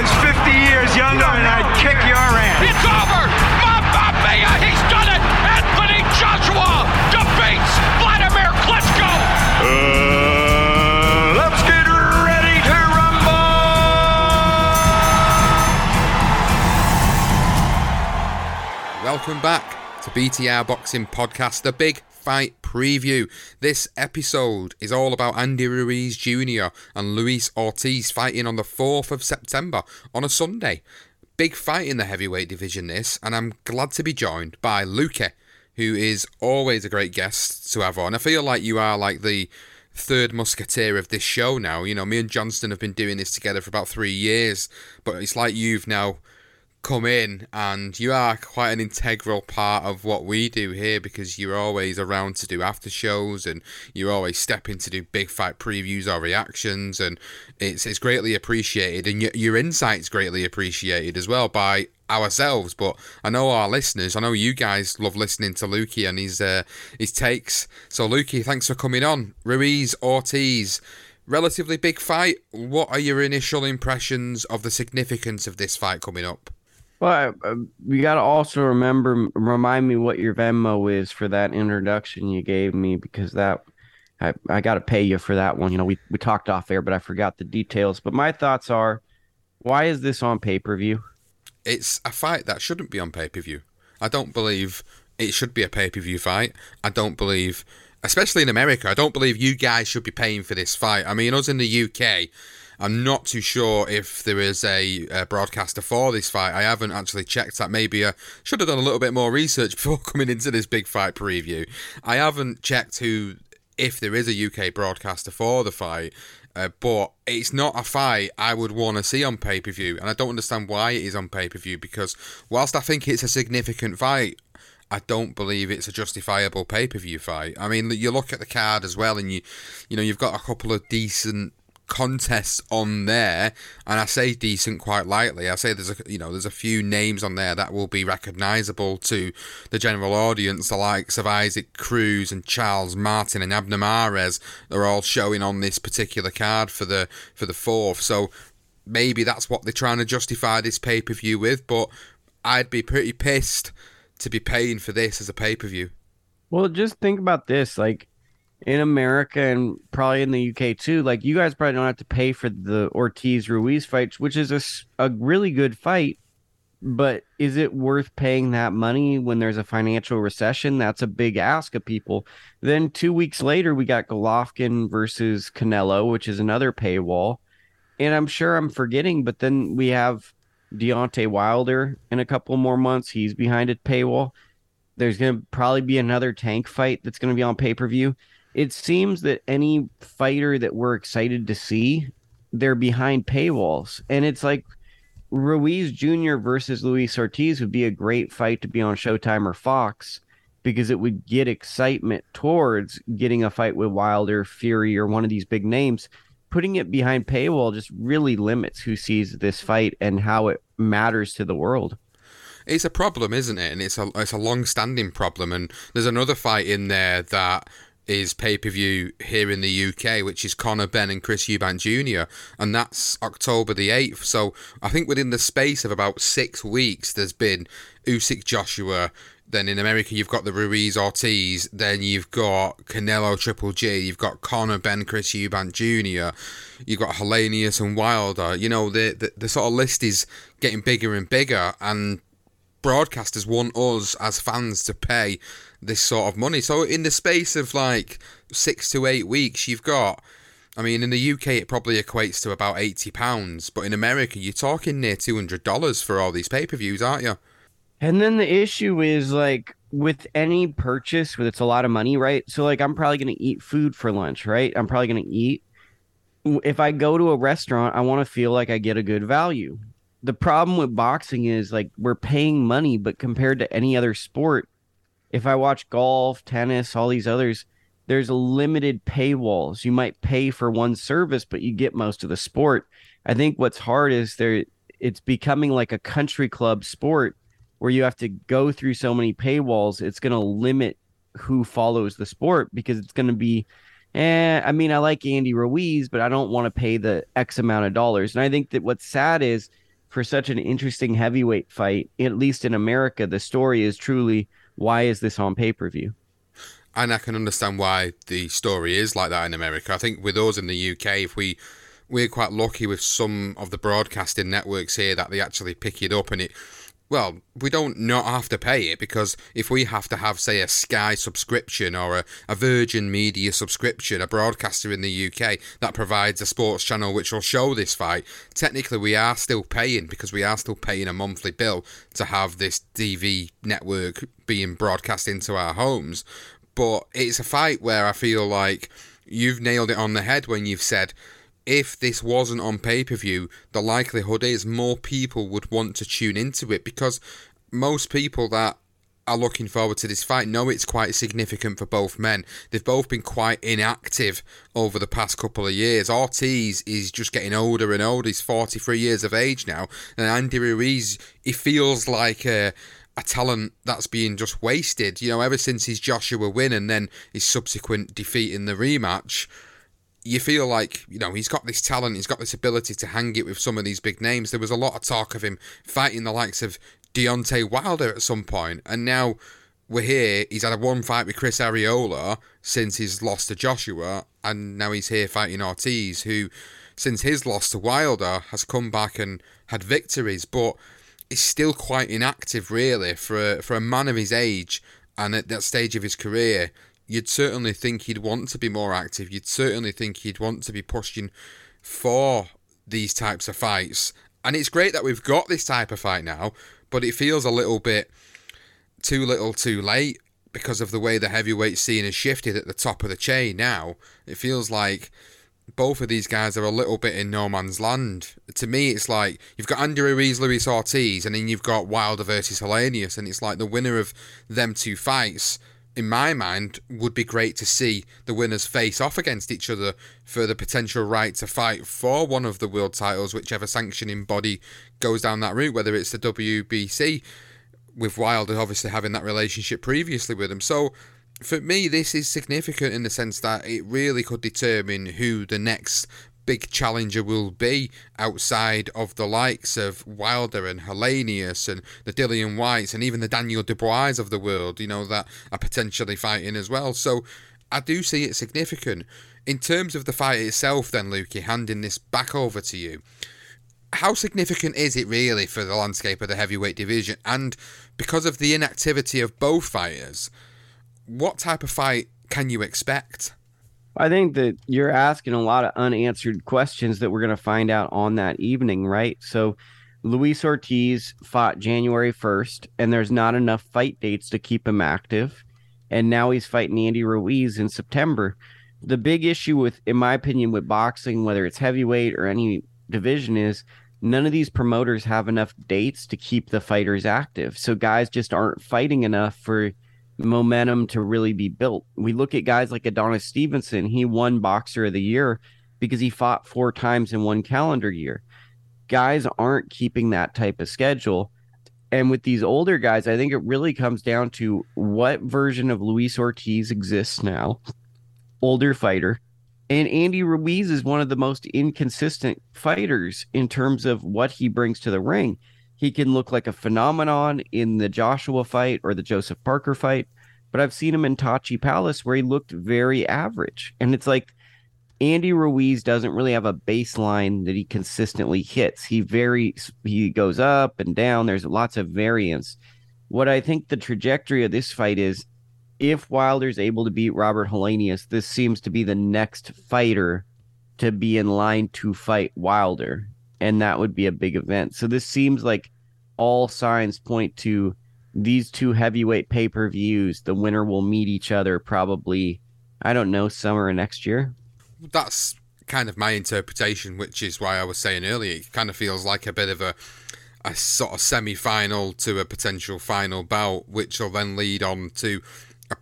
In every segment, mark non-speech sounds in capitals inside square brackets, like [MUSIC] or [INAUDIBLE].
Was 50 years younger and I'd kick your ass. It's over. Mamma mia, he's done it. Anthony Joshua defeats Vladimir Klitschko. Uh, let's get ready to rumble. Welcome back to BTR Boxing Podcast, the big fight preview. This episode is all about Andy Ruiz Jr. and Luis Ortiz fighting on the 4th of September on a Sunday. Big fight in the heavyweight division, this, and I'm glad to be joined by Luke, who is always a great guest to have on. I feel like you are like the third musketeer of this show now. You know, me and Johnston have been doing this together for about three years, but it's like you've now come in and you are quite an integral part of what we do here because you're always around to do after shows and you're always stepping to do big fight previews or reactions and it's it's greatly appreciated and your, your insight's greatly appreciated as well by ourselves. But I know our listeners I know you guys love listening to Lukey and his uh, his takes. So Lukey thanks for coming on. Ruiz Ortiz relatively big fight. What are your initial impressions of the significance of this fight coming up Well, uh, you got to also remember, remind me what your Venmo is for that introduction you gave me because that I, I got to pay you for that one. You know, we, we talked off air, but I forgot the details. But my thoughts are, why is this on pay per view? it's a fight that shouldn't be on pay per view. I don't believe it should be a pay per view fight. I don't believe, especially in America, I don't believe you guys should be paying for this fight. I mean, us in the UK, I'm not too sure if there is a, a broadcaster for this fight. I haven't actually checked that. Maybe I should have done a little bit more research [LAUGHS] before coming into this big fight preview. I haven't checked who, if there is a UK broadcaster for the fight. Uh, but it's not a fight I would want to see on pay per view, and I don't understand why it is on pay per view. Because whilst I think it's a significant fight, I don't believe it's a justifiable pay per view fight. I mean, you look at the card as well, and you, you know, you've got a couple of decent contests on there, and I say decent quite lightly. I say there's a you know there's a few names on there that will be recognisable to the general audience, the likes of Isaac Cruz and Charles Martin and Abner Mares. They're all showing on this particular card for the for the fourth. So maybe that's what they're trying to justify this pay per view with. But I'd be pretty pissed to be paying for this as a pay per view. Well, just think about this. Like in America and probably in the UK too, like you guys probably don't have to pay for the Ortiz Ruiz fight, which is a, a really good fight. But is it worth paying that money when there's a financial recession? That's a big ask of people. Then two weeks later, we got Golovkin versus Canelo, which is another paywall. And I'm sure I'm forgetting, but then we have Deontay Wilder in a couple more months. He's behind a paywall. There's going to probably be another tank fight that's going to be on pay per view. It seems that any fighter that we're excited to see, they're behind paywalls. And it's like Ruiz Jr. versus Luis Ortiz would be a great fight to be on Showtime or Fox. because it would get excitement towards getting a fight with Wilder, Fury, or one of these big names. Putting it behind paywall just really limits who sees this fight and how it matters to the world. It's a problem, isn't it? And it's a it's a long-standing problem. And there's another fight in there that is pay per view here in the UK, which is Conor Benn, and Chris Eubank Jr., and that's October the 8th. So I think within the space of about six weeks, there's been Usyk Joshua. Then in America, you've got the Ruiz Ortiz. Then you've got Canelo Triple G. You've got Conor Benn, Chris Eubank Jr. You've got Helenius and Wilder. You know, the, the, the sort of list is getting bigger and bigger, and broadcasters want us as fans to pay this sort of money. So in the space of like six to eight weeks, you've got. I mean, in the UK, it probably equates to about eighty pounds, but in America, you're talking near two hundred dollars for all these pay per views, aren't you? And then the issue is like with any purchase, with it's a lot of money, right? So like, I'm probably gonna eat food for lunch, right? I'm probably gonna eat. If I go to a restaurant, I want to feel like I get a good value. The problem with boxing is like we're paying money, but compared to any other sport, if I watch golf, tennis, all these others, there's limited paywalls. You might pay for one service, but you get most of the sport. I think what's hard is there it's becoming like a country club sport where you have to go through so many paywalls. It's going to limit who follows the sport because it's going to be eh, I mean, I like Andy Ruiz, but I don't want to pay the X amount of dollars. And I think that what's sad is for such an interesting heavyweight fight, at least in America, the story is truly why is this on pay per view? And I can understand why the story is like that in America. I think with us in the UK, if we we're quite lucky with some of the broadcasting networks here that they actually pick it up and it well, we don't not have to pay it because if we have to have, say, a Sky subscription or a, a Virgin Media subscription, a broadcaster in the UK that provides a sports channel which will show this fight, technically we are still paying because we are still paying a monthly bill to have this TV network being broadcast into our homes. But it's a fight where I feel like you've nailed it on the head when you've said if this wasn't on pay per view, the likelihood is more people would want to tune into it because most people that are looking forward to this fight know it's quite significant for both men. They've both been quite inactive over the past couple of years. Ortiz is just getting older and older. He's 43 years of age now. And Andy Ruiz, he feels like a, a talent that's being just wasted. You know, ever since his Joshua win and then his subsequent defeat in the rematch you feel like you know he's got this talent, he's got this ability to hang it with some of these big names. There was a lot of talk of him fighting the likes of Deontay Wilder at some point, and now we're here. He's had a one fight with Chris Arreola since his loss to Joshua, and now he's here fighting Ortiz, who since his loss to Wilder has come back and had victories, but is still quite inactive really for a, for a man of his age and at that stage of his career you'd certainly think he'd want to be more active. You'd certainly think he'd want to be pushing for these types of fights. And it's great that we've got this type of fight now, but it feels a little bit too little too late because of the way the heavyweight scene has shifted at the top of the chain now. It feels like both of these guys are a little bit in no man's land. To me, it's like you've got Andy Ruiz, Luis Ortiz, and then you've got Wilder versus Helenius, and it's like the winner of them two fights in my mind, would be great to see the winners face off against each other for the potential right to fight for one of the world titles, whichever sanctioning body goes down that route, whether it's the WBC, with Wilder obviously having that relationship previously with him. So, for me, this is significant in the sense that it really could determine who the next big challenger will be outside of the likes of Wilder and Helenius and the Dillian Whites and even the Daniel Dubois of the world, you know, that are potentially fighting as well. So I do see it significant. In terms of the fight itself, then, Lukey, handing this back over to you, how significant is it really for the landscape of the heavyweight division? And because of the inactivity of both fighters, what type of fight can you expect? I think that you're asking a lot of unanswered questions that we're going to find out on that evening, right? So, Luis Ortiz fought January 1st, and there's not enough fight dates to keep him active. And now he's fighting Andy Ruiz in September. The big issue with, in my opinion, with boxing, whether it's heavyweight or any division, is none of these promoters have enough dates to keep the fighters active. So guys just aren't fighting enough for momentum to really be built. We look at guys like Adonis Stevenson. He won Boxer of the Year because he fought four times in one calendar year. Guys aren't keeping that type of schedule. And with these older guys, I think it really comes down to what version of Luis Ortiz exists now. Older fighter. And Andy Ruiz is one of the most inconsistent fighters in terms of what he brings to the ring. He can look like a phenomenon in the Joshua fight or the Joseph Parker fight, but I've seen him in Tachi Palace where he looked very average. And it's like Andy Ruiz doesn't really have a baseline that he consistently hits. He very he goes up and down. There's lots of variance. What I think the trajectory of this fight is if Wilder's able to beat Robert Helenius, this seems to be the next fighter to be in line to fight Wilder. And that would be a big event. So this seems like all signs point to these two heavyweight pay per views. The winner will meet each other probably, I don't know, summer or next year that's kind of my interpretation, which is why I was saying earlier, it kind of feels like a bit of a a sort of semi-final to a potential final bout, which will then lead on to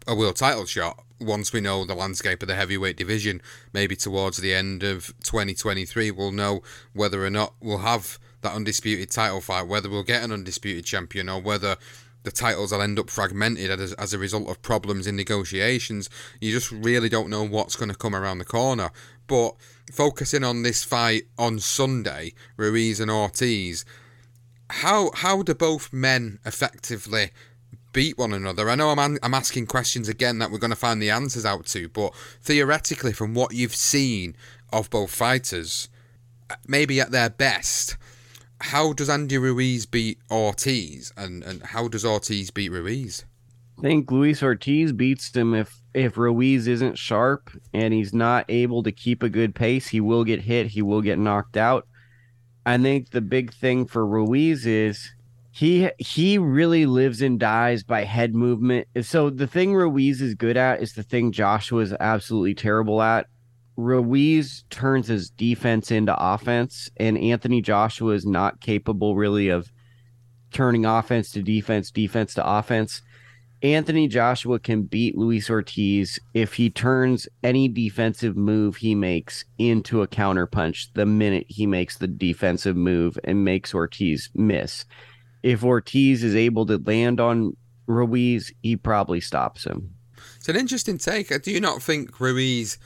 a, world title shot once we know the landscape of the heavyweight division. Maybe towards the end of 2023, we'll know whether or not we'll have that undisputed title fight, whether we'll get an undisputed champion, or whether the titles will end up fragmented as, as a result of problems in negotiations. You just really don't know what's going to come around the corner. But focusing on this fight on Sunday, Ruiz and Ortiz, how how do both men effectively beat one another? I know I'm I'm asking questions again that we're going to find the answers out to, but theoretically, from what you've seen of both fighters, uh, maybe at their best, how does Andy Ruiz beat Ortiz, and, and how does Ortiz beat Ruiz? I think Luis Ortiz beats him if if Ruiz isn't sharp and he's not able to keep a good pace. He will get hit. He will get knocked out. I think the big thing for Ruiz is he he really lives and dies by head movement. So the thing Ruiz is good at is the thing Joshua is absolutely terrible at, Ruiz turns his defense into offense, and Anthony Joshua is not capable really of turning offense to defense, defense to offense. Anthony Joshua can beat Luis Ortiz if he turns any defensive move he makes into a counterpunch the minute he makes the defensive move and makes Ortiz miss. If Ortiz is able to land on Ruiz, he probably stops him. It's an interesting take. Do you not think Ruiz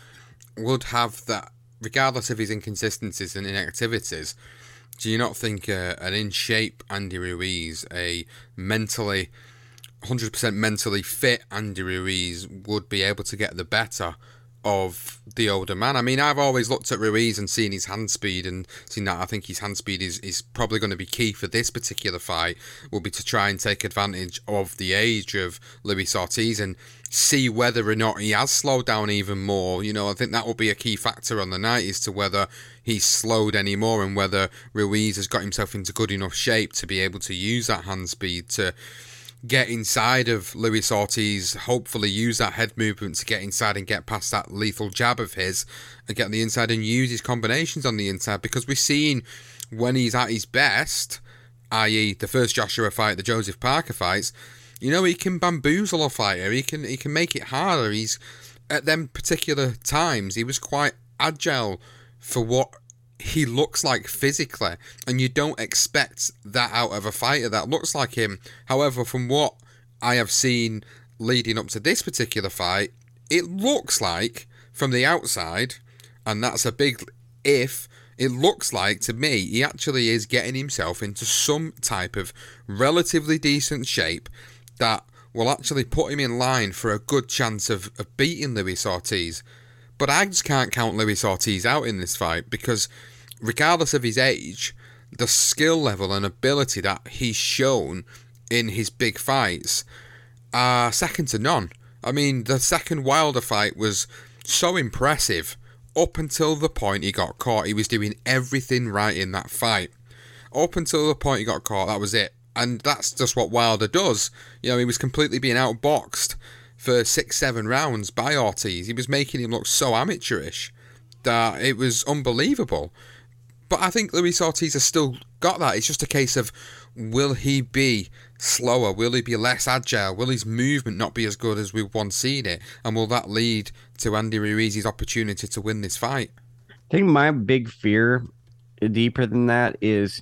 would have that, regardless of his inconsistencies and inactivities. Do you not think uh, an in shape Andy Ruiz, a mentally, 100% mentally fit Andy Ruiz, would be able to get the better of the older man. I mean, I've always looked at Ruiz and seen his hand speed and seen that I think his hand speed is, is probably going to be key for this particular fight, will be to try and take advantage of the age of Luis Ortiz and see whether or not he has slowed down even more. You know, I think that will be a key factor on the night as to whether he's slowed any more and whether Ruiz has got himself into good enough shape to be able to use that hand speed to get inside of Luis Ortiz, hopefully use that head movement to get inside and get past that lethal jab of his and get on the inside and use his combinations on the inside because we've seen when he's at his best, i.e. the first Joshua fight, the Joseph Parker fights, you know, he can bamboozle a fighter. He can he can make it harder. He's at them particular times he was quite agile for what he looks like physically, and you don't expect that out of a fighter that looks like him. However, from what I have seen leading up to this particular fight, it looks like from the outside, and that's a big if. It looks like to me he actually is getting himself into some type of relatively decent shape that will actually put him in line for a good chance of, of beating Luis Ortiz. But I just can't count Luis Ortiz out in this fight because, regardless of his age, the skill level and ability that he's shown in his big fights are second to none. I mean, the second Wilder fight was so impressive up until the point he got caught. He was doing everything right in that fight. Up until the point he got caught, that was it and that's just what Wilder does. You know, he was completely being outboxed for six, seven rounds by Ortiz. He was making him look so amateurish that it was unbelievable. But I think Luis Ortiz has still got that. It's just a case of will he be slower? Will he be less agile? Will his movement not be as good as we've once seen it? And will that lead to Andy Ruiz's opportunity to win this fight? I think my big fear, deeper than that, is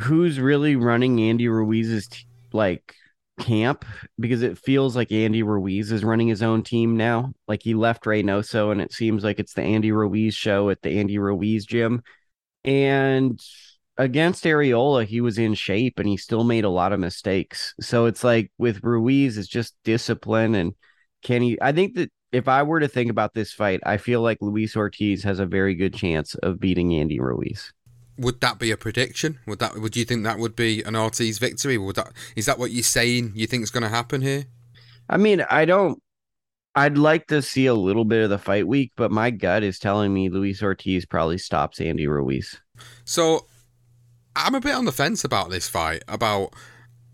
who's really running Andy Ruiz's t- like camp because it feels like Andy Ruiz is running his own team now. Like he left Reynoso and it seems like it's the Andy Ruiz show at the Andy Ruiz gym. And against Arreola, he was in shape and he still made a lot of mistakes. So it's like with Ruiz, it's just discipline and can he? I think that if I were to think about this fight, I feel like Luis Ortiz has a very good chance of beating Andy Ruiz. Would that be a prediction? Would that? Would you think that would be an Ortiz victory? Would that? Is that what you're saying? You think is going to happen here? I mean, I don't. I'd like to see a little bit of the fight week, but my gut is telling me Luis Ortiz probably stops Andy Ruiz. So I'm a bit on the fence about this fight, about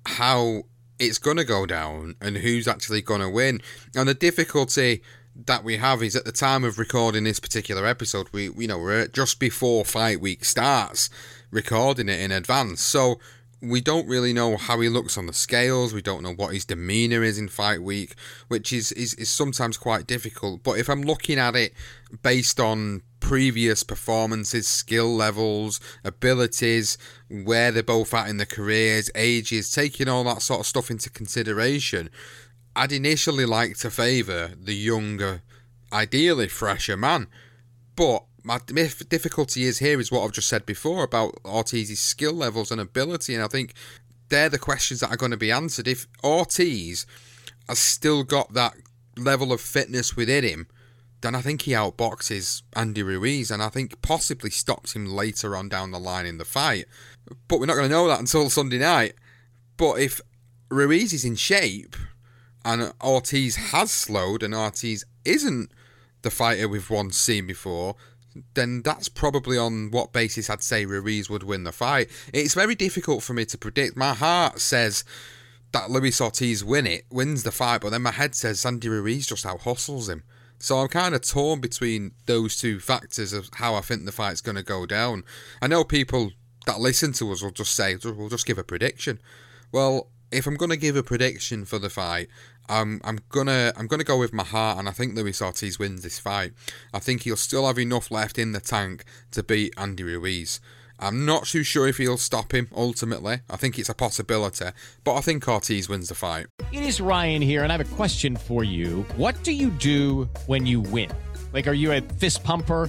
how it's going to go down and who's actually going to win. And the difficulty that we have is at the time of recording this particular episode, we you know we're just before fight week starts, recording it in advance. So we don't really know how he looks on the scales. We don't know what his demeanor is in fight week, which is, is, is sometimes quite difficult. But if I'm looking at it based on previous performances, skill levels, abilities, where they're both at in their careers, ages, taking all that sort of stuff into consideration, I'd initially like to favour the younger, ideally fresher man. But my difficulty is here is what I've just said before about Ortiz's skill levels and ability, and I think they're the questions that are going to be answered. If Ortiz has still got that level of fitness within him, then I think he outboxes Andy Ruiz, and I think possibly stops him later on down the line in the fight. But we're not going to know that until Sunday night. But if Ruiz is in shape and Ortiz has slowed, and Ortiz isn't the fighter we've once seen before, then that's probably on what basis I'd say Ruiz would win the fight. It's very difficult for me to predict. My heart says that Luis Ortiz win it, wins the fight, but then my head says Andy Ruiz just out hustles him. So I'm kind of torn between those two factors of how I think the fight's going to go down. I know people that listen to us will just say, we'll just give a prediction. Well, if I'm to give a prediction for the fight, I'm I'm gonna I'm gonna go with my heart, and I think Luis Ortiz wins this fight. I think he'll still have enough left in the tank to beat Andy Ruiz. I'm not too sure if he'll stop him ultimately. I think it's a possibility, but I think Ortiz wins the fight. It is Ryan here, and I have a question for you. What do you do when you win? Like, are you a fist pumper?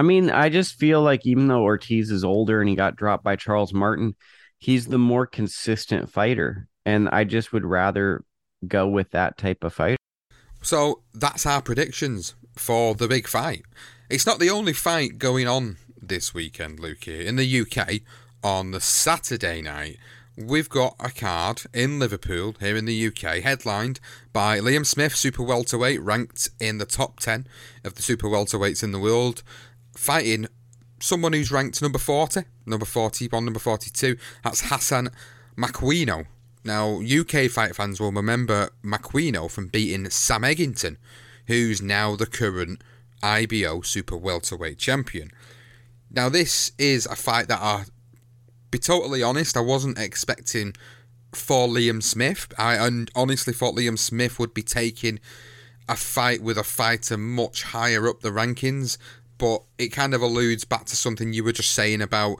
I mean, I just feel like even though Ortiz is older and he got dropped by Charles Martin, he's the more consistent fighter. And I just would rather go with that type of fight. So that's our predictions for the big fight. It's not the only fight going on this weekend, Luke. Here. In the UK, on the Saturday night, we've got a card in Liverpool, here in the UK, headlined by Liam Smith, super welterweight, ranked in the top 10 of the super welterweights in the world fighting someone who's ranked number 40, number 40 on number 42. That's Hassan Mwakinyo. Now, UK fight fans will remember Mwakinyo from beating Sam Eggington, who's now the current IBO Super Welterweight Champion. Now, this is a fight that I, be totally honest, I wasn't expecting for Liam Smith. I and honestly thought Liam Smith would be taking a fight with a fighter much higher up the rankings, but it kind of alludes back to something you were just saying about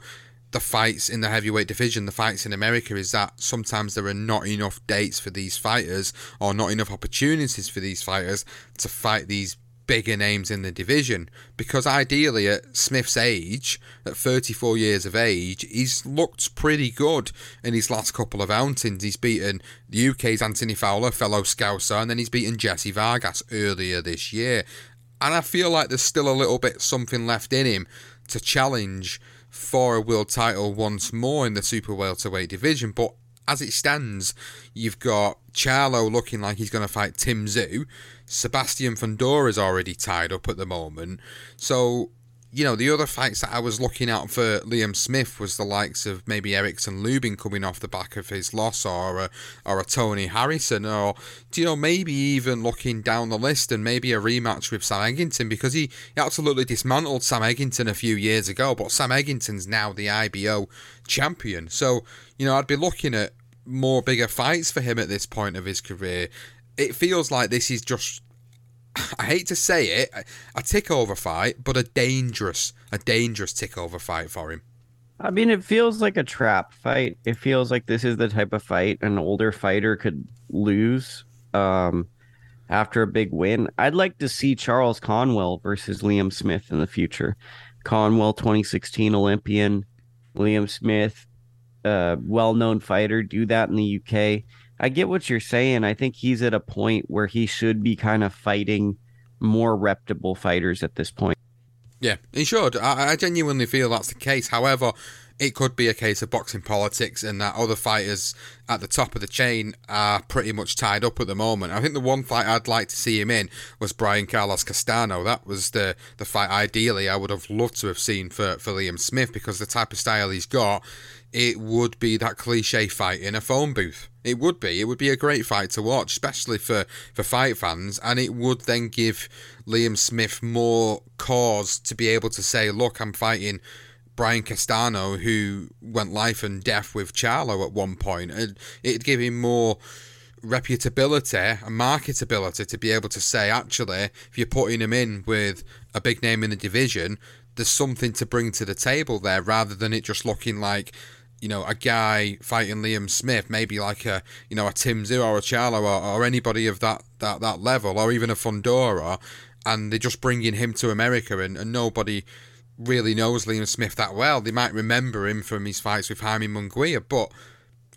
the fights in the heavyweight division, the fights in America, is that sometimes there are not enough dates for these fighters or not enough opportunities for these fighters to fight these bigger names in the division because ideally at Smith's age, at 34 years of age, he's looked pretty good in his last couple of outings. He's beaten the UK's Anthony Fowler, fellow Scouser, and then he's beaten Jesse Vargas earlier this year. And I feel like there's still a little bit something left in him to challenge for a world title once more in the super welterweight division. But as it stands, you've got Charlo looking like he's going to fight Tim Tszyu. Sebastian Fundora is already tied up at the moment. So, you know, the other fights that I was looking at for Liam Smith was the likes of maybe Erickson Lubin coming off the back of his loss, or a, or a Tony Harrison, or you know maybe even looking down the list and maybe a rematch with Sam Eggington because he, he absolutely dismantled Sam Eggington a few years ago, but Sam Eggington's now the IBO champion. So you know I'd be looking at more bigger fights for him at this point of his career it feels like this is just I hate to say it, a tick over fight, but a dangerous, a dangerous tick over fight for him. I mean, it feels like a trap fight. It feels like this is the type of fight an older fighter could lose um, after a big win. I'd like to see Charles Conwell versus Liam Smith in the future. Conwell, 2016 Olympian, Liam Smith, uh, well known fighter, do that in the UK. I get what you're saying. I think he's at a point where he should be kind of fighting more reputable fighters at this point. Yeah, he should. I, I genuinely feel that's the case. However, it could be a case of boxing politics and that other fighters at the top of the chain are pretty much tied up at the moment. I think the one fight I'd like to see him in was Brian Carlos Castano. That was the, the fight ideally I would have loved to have seen for, for Liam Smith because the type of style he's got, it would be that cliche fight in a phone booth. It would be. It would be a great fight to watch, especially for, for fight fans, and it would then give Liam Smith more cause to be able to say, look, I'm fighting Brian Castano, who went life and death with Charlo at one point. And it'd give him more reputability and marketability to be able to say, actually, if you're putting him in with a big name in the division, there's something to bring to the table there rather than it just looking like you know, a guy fighting Liam Smith, maybe like a, you know, a Tim Tszyu or a Charlo or, or anybody of that, that, that level, or even a Fundora, and they're just bringing him to America and, and nobody really knows Liam Smith that well. They might remember him from his fights with Jaime Munguia, but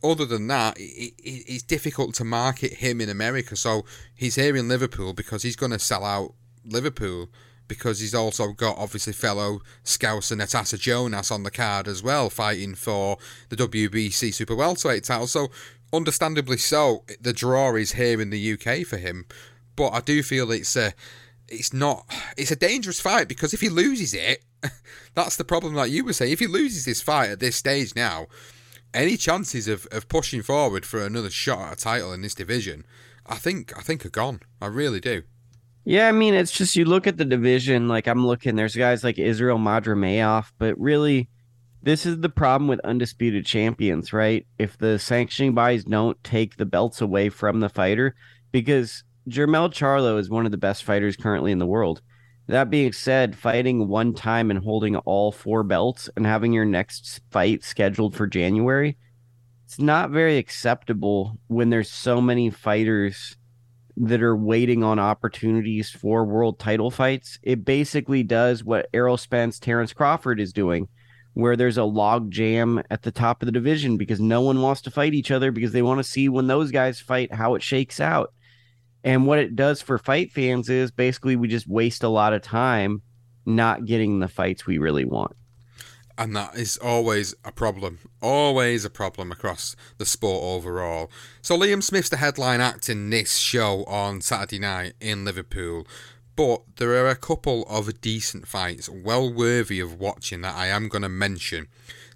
other than that, it, it, it's difficult to market him in America. So he's here in Liverpool because he's going to sell out Liverpool because he's also got obviously fellow Scouser Natasha Jonas on the card as well, fighting for the WBC Super Welterweight title. So, understandably so, the draw is here in the UK for him. But I do feel it's a, it's not, it's a dangerous fight because if he loses it, [LAUGHS] that's the problem. Like you were saying, if he loses this fight at this stage now, any chances of, of pushing forward for another shot at a title in this division, I think I think are gone. I really do. Yeah, I mean, it's just you look at the division. Like I'm looking, there's guys like Israel Madrimov, but really, this is the problem with undisputed champions, right? If the sanctioning bodies don't take the belts away from the fighter, because Jermell Charlo is one of the best fighters currently in the world. That being said, fighting one time and holding all four belts and having your next fight scheduled for January, it's not very acceptable when there's so many fighters that are waiting on opportunities for world title fights. It basically does what Errol Spence, Terrence Crawford is doing, where there's a log jam at the top of the division because no one wants to fight each other because they want to see when those guys fight how it shakes out. And what it does for fight fans is basically we just waste a lot of time not getting the fights we really want and that is always a problem. Always a problem across the sport overall. So Liam Smith's the headline act in this show on Saturday night in Liverpool. But there are a couple of decent fights, well worthy of watching, that I am going to mention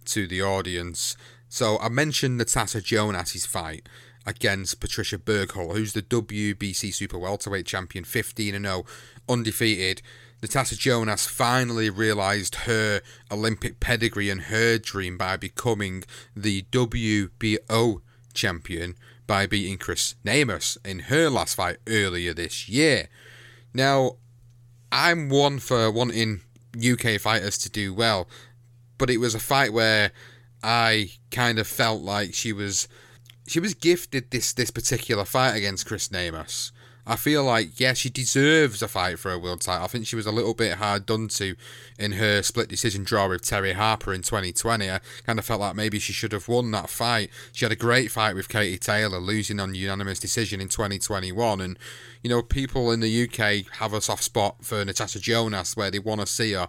to the audience So I mentioned Natasha Jonas' fight against Patricia Berghult, who's the WBC Super Welterweight Champion, 15 0, undefeated. Natasha Jonas finally realised her Olympic pedigree and her dream by becoming the WBO champion by beating Chris Namus in her last fight earlier this year. Now, I'm one for wanting UK fighters to do well, but it was a fight where I kind of felt like she was she was gifted this this particular fight against Chris Namus. I feel like yeah, she deserves a fight for a world title. I think she was a little bit hard done to in her split decision draw with Terry Harper in 2020. I kind of felt like maybe she should have won that fight. She had a great fight with Katie Taylor, losing on unanimous decision in 2021. And you know, people in the UK have a soft spot for Natasha Jonas, where they want to see her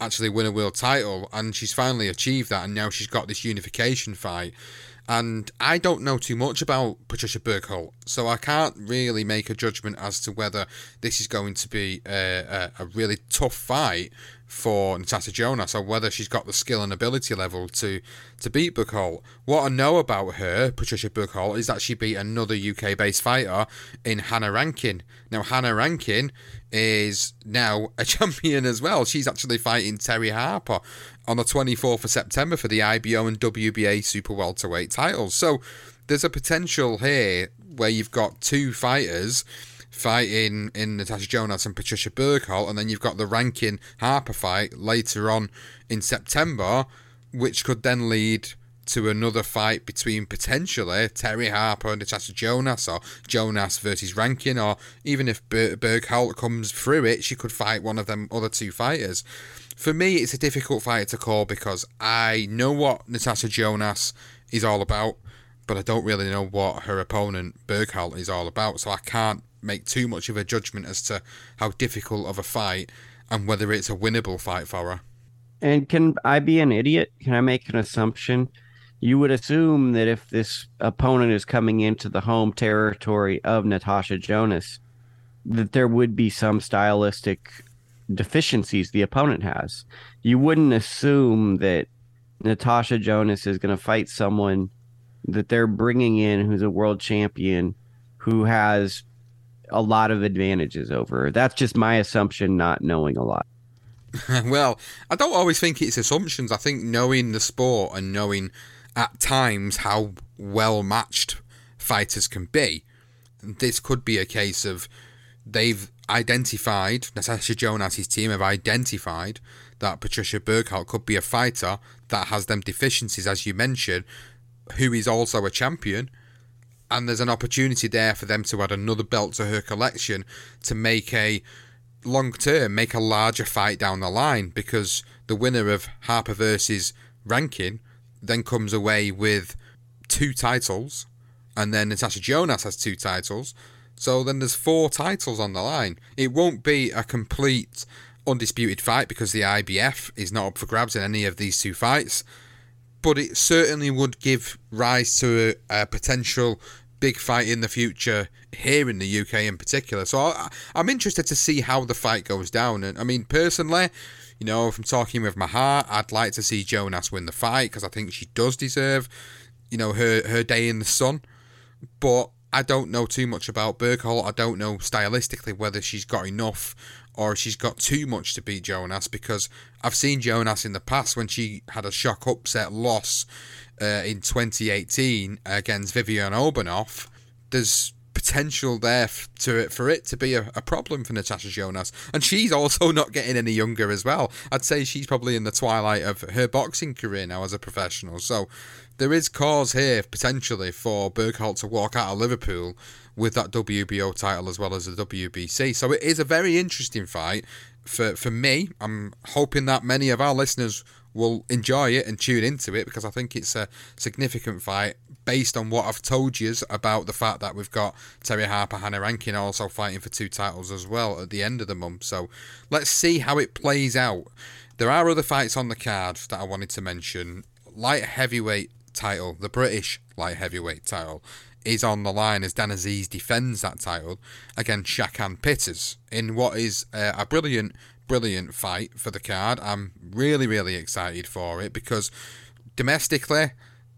actually win a world title, and she's finally achieved that. And now she's got this unification fight. And I don't know too much about Patricia Berghult, so I can't really make a judgment as to whether this is going to be a, a, a really tough fight for Natasha Jonas or whether she's got the skill and ability level to to beat Berghult. What I know about her, Patricia Berghult, is that she beat another UK based fighter in Hannah Rankin. Now Hannah Rankin is now a [LAUGHS] champion as well. She's actually fighting Terry Harper on the 24th of September for the IBO and WBA super welterweight titles. So there's a potential here where you've got two fighters fighting in Natasha Jonas and Patricia Berghult, and then you've got the Rankin Harper fight later on in September, which could then lead to another fight between potentially Terry Harper and Natasha Jonas, or Jonas versus Rankin, or even if Ber- comes through it, she could fight one of them other two fighters. For me, it's a difficult fight to call because I know what Natasha Jonas is all about, but I don't really know what her opponent Berghult is all about, so I can't make too much of a judgment as to how difficult of a fight and whether it's a winnable fight for her. And can I be an idiot? Can I make an assumption? You would assume that if this opponent is coming into the home territory of Natasha Jonas, that there would be some stylistic deficiencies the opponent has. You wouldn't assume that Natasha Jonas is going to fight someone that they're bringing in who's a world champion who has a lot of advantages over her. That's just my assumption, not knowing a lot. [LAUGHS] well, I don't always think it's assumptions. I think knowing the sport and knowing at times how well matched fighters can be, this could be a case of they've identified, Natasha Jonas' team have identified that Patricia Berghult could be a fighter that has them deficiencies, as you mentioned, who is also a champion. And there's an opportunity there for them to add another belt to her collection to make a long term, make a larger fight down the line because the winner of Harper versus Rankin then comes away with two titles, and then Natasha Jonas has two titles. So then there's four titles on the line. It won't be a complete undisputed fight because the IBF is not up for grabs in any of these two fights. But it certainly would give rise to a, a potential big fight in the future here in the UK in particular. So I, I'm interested to see how the fight goes down. And I mean, personally, you know, if I'm talking with my heart, I'd like to see Jonas win the fight because I think she does deserve, you know, her her day in the sun. But I don't know too much about Berghult. I don't know stylistically whether she's got enough or she's got too much to beat Jonas because I've seen Jonas in the past when she had a shock upset loss uh, in 2018 against Vivian Obenauf. There's potential there to it for it to be a, a, problem for Natasha Jonas, and she's also [LAUGHS] not getting any younger as well. I'd say she's probably in the twilight of her boxing career now as a professional. So there is cause here potentially for Berghult to walk out of Liverpool with that WBO title as well as the WBC. So it is a very interesting fight for for me. I'm hoping that many of our listeners will enjoy it and tune into it because I think it's a significant fight based on what I've told you about the fact that we've got Terry Harper, Hannah Rankin also fighting for two titles as well at the end of the month. So let's see how it plays out. There are other fights on the card that I wanted to mention. Light heavyweight title, the British light heavyweight title, is on the line as Dan Azeez defends that title against Shakan Pitters in what is uh, a brilliant, brilliant fight for the card. I'm really, really excited for it because domestically,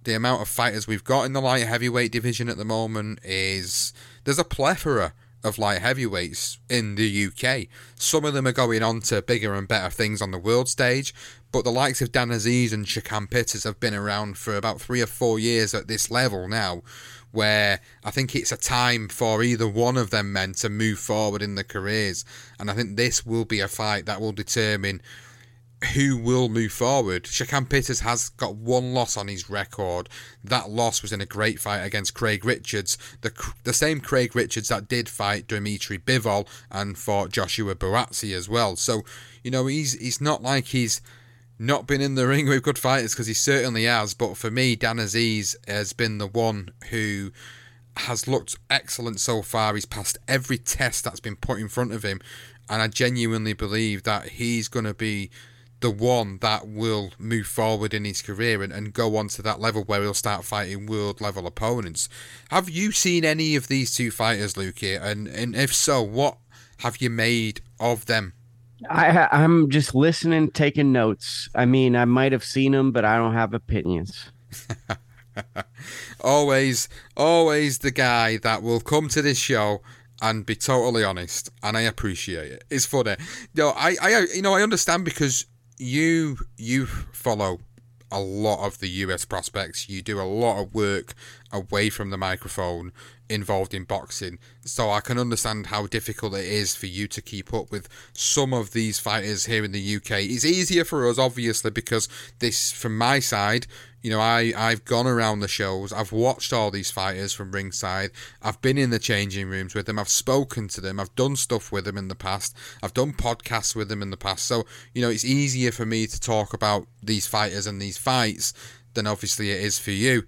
the amount of fighters we've got in the light heavyweight division at the moment is there's a plethora of light heavyweights in the UK. Some of them are going on to bigger and better things on the world stage, but the likes of Dan Azeez and Shakan Pitters have been around for about three or four years at this level now, where I think it's a time for either one of them men to move forward in their careers. And I think this will be a fight that will determine who will move forward. Shakan Pitters has got one loss on his record. That loss was in a great fight against Craig Richards, the the same Craig Richards that did fight Dimitri Bivol and fought Joshua Buatsi as well. So, you know, he's he's not like he's not been in the ring with good fighters because he certainly has. But for me, Dan Azeez has been the one who has looked excellent so far. He's passed every test that's been put in front of him, and I genuinely believe that he's going to be the one that will move forward in his career and, and go on to that level where he'll start fighting world level opponents. Have you seen any of these two fighters, Luke? And and if so, what have you made of them? I I'm just listening, taking notes. I mean, I might have seen them, but I don't have opinions. [LAUGHS] always, always the guy that will come to this show and be totally honest, and I appreciate it. It's funny. Know, I, I, you know, I understand because you you follow a lot of the US prospects. You do a lot of work away from the microphone involved in boxing. So I can understand how difficult it is for you to keep up with some of these fighters here in the UK. It's easier for us, obviously, because this, from my side, you know, I, I've gone around the shows, I've watched all these fighters from ringside, I've been in the changing rooms with them, I've spoken to them, I've done stuff with them in the past, I've done podcasts with them in the past. So, you know, it's easier for me to talk about these fighters and these fights than obviously it is for you.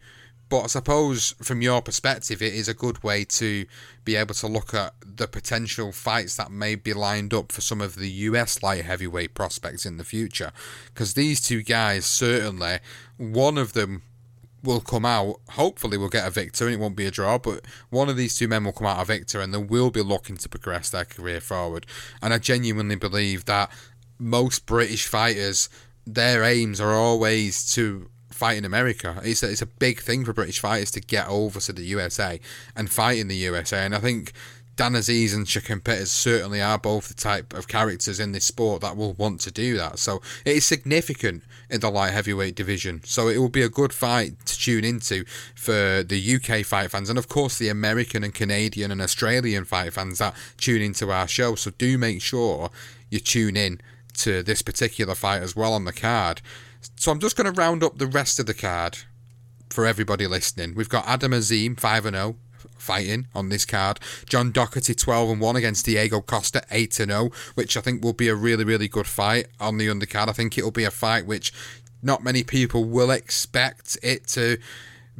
But I suppose from your perspective, it is a good way to be able to look at the potential fights that may be lined up for some of the US light heavyweight prospects in the future. Because these two guys, certainly, one of them will come out. Hopefully, we'll get a victor and it won't be a draw. But one of these two men will come out a victor and they will be looking to progress their career forward. And I genuinely believe that most British fighters, their aims are always to fight in America. It's a, it's a big thing for British fighters to get over to the USA and fight in the USA. And I think Dan Azeez and Shakan Pitters certainly are both the type of characters in this sport that will want to do that. So it is significant in the light heavyweight division. So it will be a good fight to tune into for the UK fight fans and of course the American and Canadian and Australian fight fans that tune into our show. So do make sure you tune in to this particular fight as well on the card. So I'm just going to round up the rest of the card for everybody listening. We've got Adam Azim, 5 0, fighting on this card. John Doherty 12 and 1 against Diego Costa 8 0, which I think will be a really, really good fight on the undercard. I think it'll be a fight which not many people will expect it to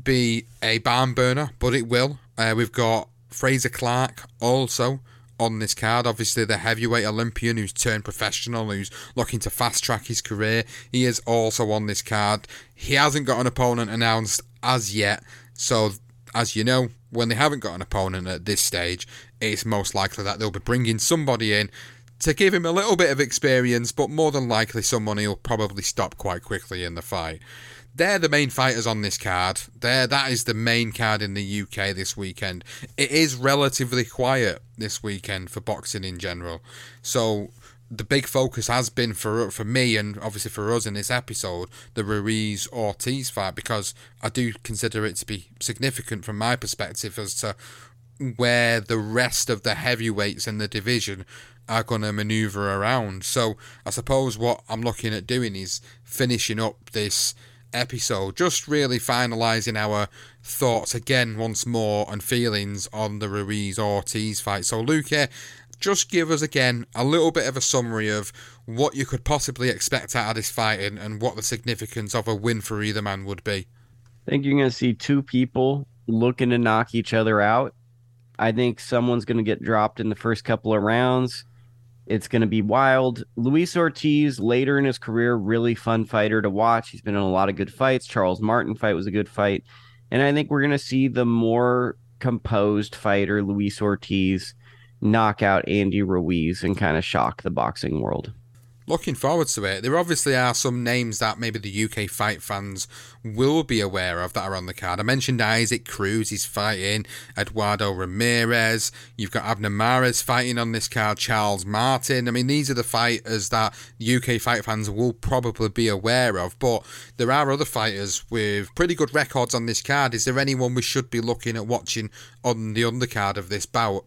be a barn burner, but it will. Uh, we've got Fraser Clark also on this card. Obviously, the heavyweight Olympian who's turned professional, who's looking to fast track his career. He is also on this card. He hasn't got an opponent announced as yet. So, as you know, when they haven't got an opponent at this stage, it's most likely that they'll be bringing somebody in to give him a little bit of experience, but more than likely, someone he'll probably stop quite quickly in the fight they're the main fighters on this card. There, that is the main card in the UK this weekend. It is relatively quiet this weekend for boxing in general. So the big focus has been for for me and obviously for us in this episode the Ruiz Ortiz fight because I do consider it to be significant from my perspective as to where the rest of the heavyweights in the division are going to maneuver around. So I suppose what I'm looking at doing is finishing up this episode, just really finalising our thoughts again once more and feelings on the Ruiz Ortiz fight. So, Luke, eh, just give us again a little bit of a summary of what you could possibly expect out of this fight and, and what the significance of a win for either man would be. I think you're going to see two people looking to knock each other out. I think someone's going to get dropped in the first couple of rounds. It's going to be wild. Luis Ortiz, later in his career, really fun fighter to watch. He's been in a lot of good fights. Charles Martin fight was a good fight. And I think we're going to see the more composed fighter, Luis Ortiz, knock out Andy Ruiz and kind of shock the boxing world. Looking forward to it. There obviously are some names that maybe the UK fight fans will be aware of that are on the card. I mentioned Isaac Cruz, he's fighting Eduardo Ramirez. You've got Abner Mares fighting on this card, Charles Martin. I mean, these are the fighters that UK fight fans will probably be aware of, but there are other fighters with pretty good records on this card. Is there anyone we should be looking at watching on the undercard of this bout?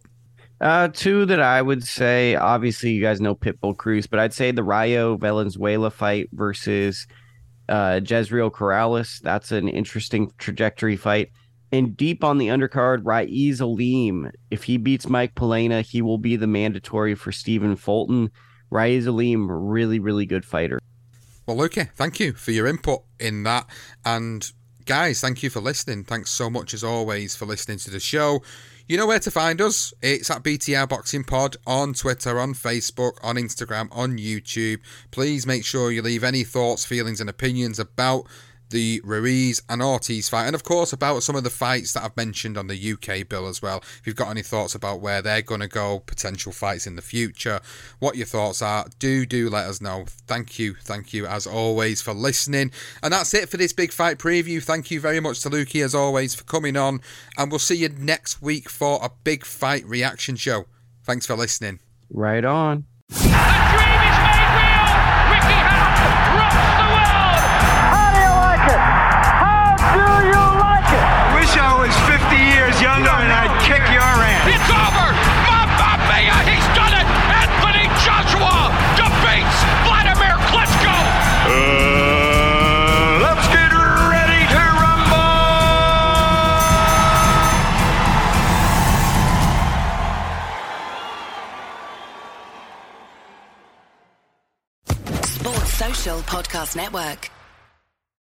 Uh, two that I would say, obviously, you guys know Pitbull Cruz, but I'd say the Rayo Valenzuela fight versus uh, Jezreel Corrales. That's an interesting trajectory fight. And deep on the undercard, Raeese Aleem. If he beats Mike Plania, he will be the mandatory for Stephen Fulton. Raeese Aleem, really, really good fighter. Well, okay, thank you for your input in that. And guys, thank you for listening. Thanks so much, as always, for listening to the show. You know where to find us. It's at BTR Boxing Pod on Twitter, on Facebook, on Instagram, on YouTube. Please make sure you leave any thoughts, feelings, and opinions about the Ruiz and Ortiz fight, and of course about some of the fights that I've mentioned on the UK bill as well. If you've got any thoughts about where they're going to go, potential fights in the future, what your thoughts are, do do let us know. Thank you, thank you as always for listening, and that's it for this big fight preview. Thank you very much to Lukey as always for coming on, and we'll see you next week for a big fight reaction show. Thanks for listening. Right on. It's over! Mamma Mia! He's done it! Anthony Joshua defeats Vladimir Klitschko! Uh, let's get ready to rumble! Sports Social Podcast Network.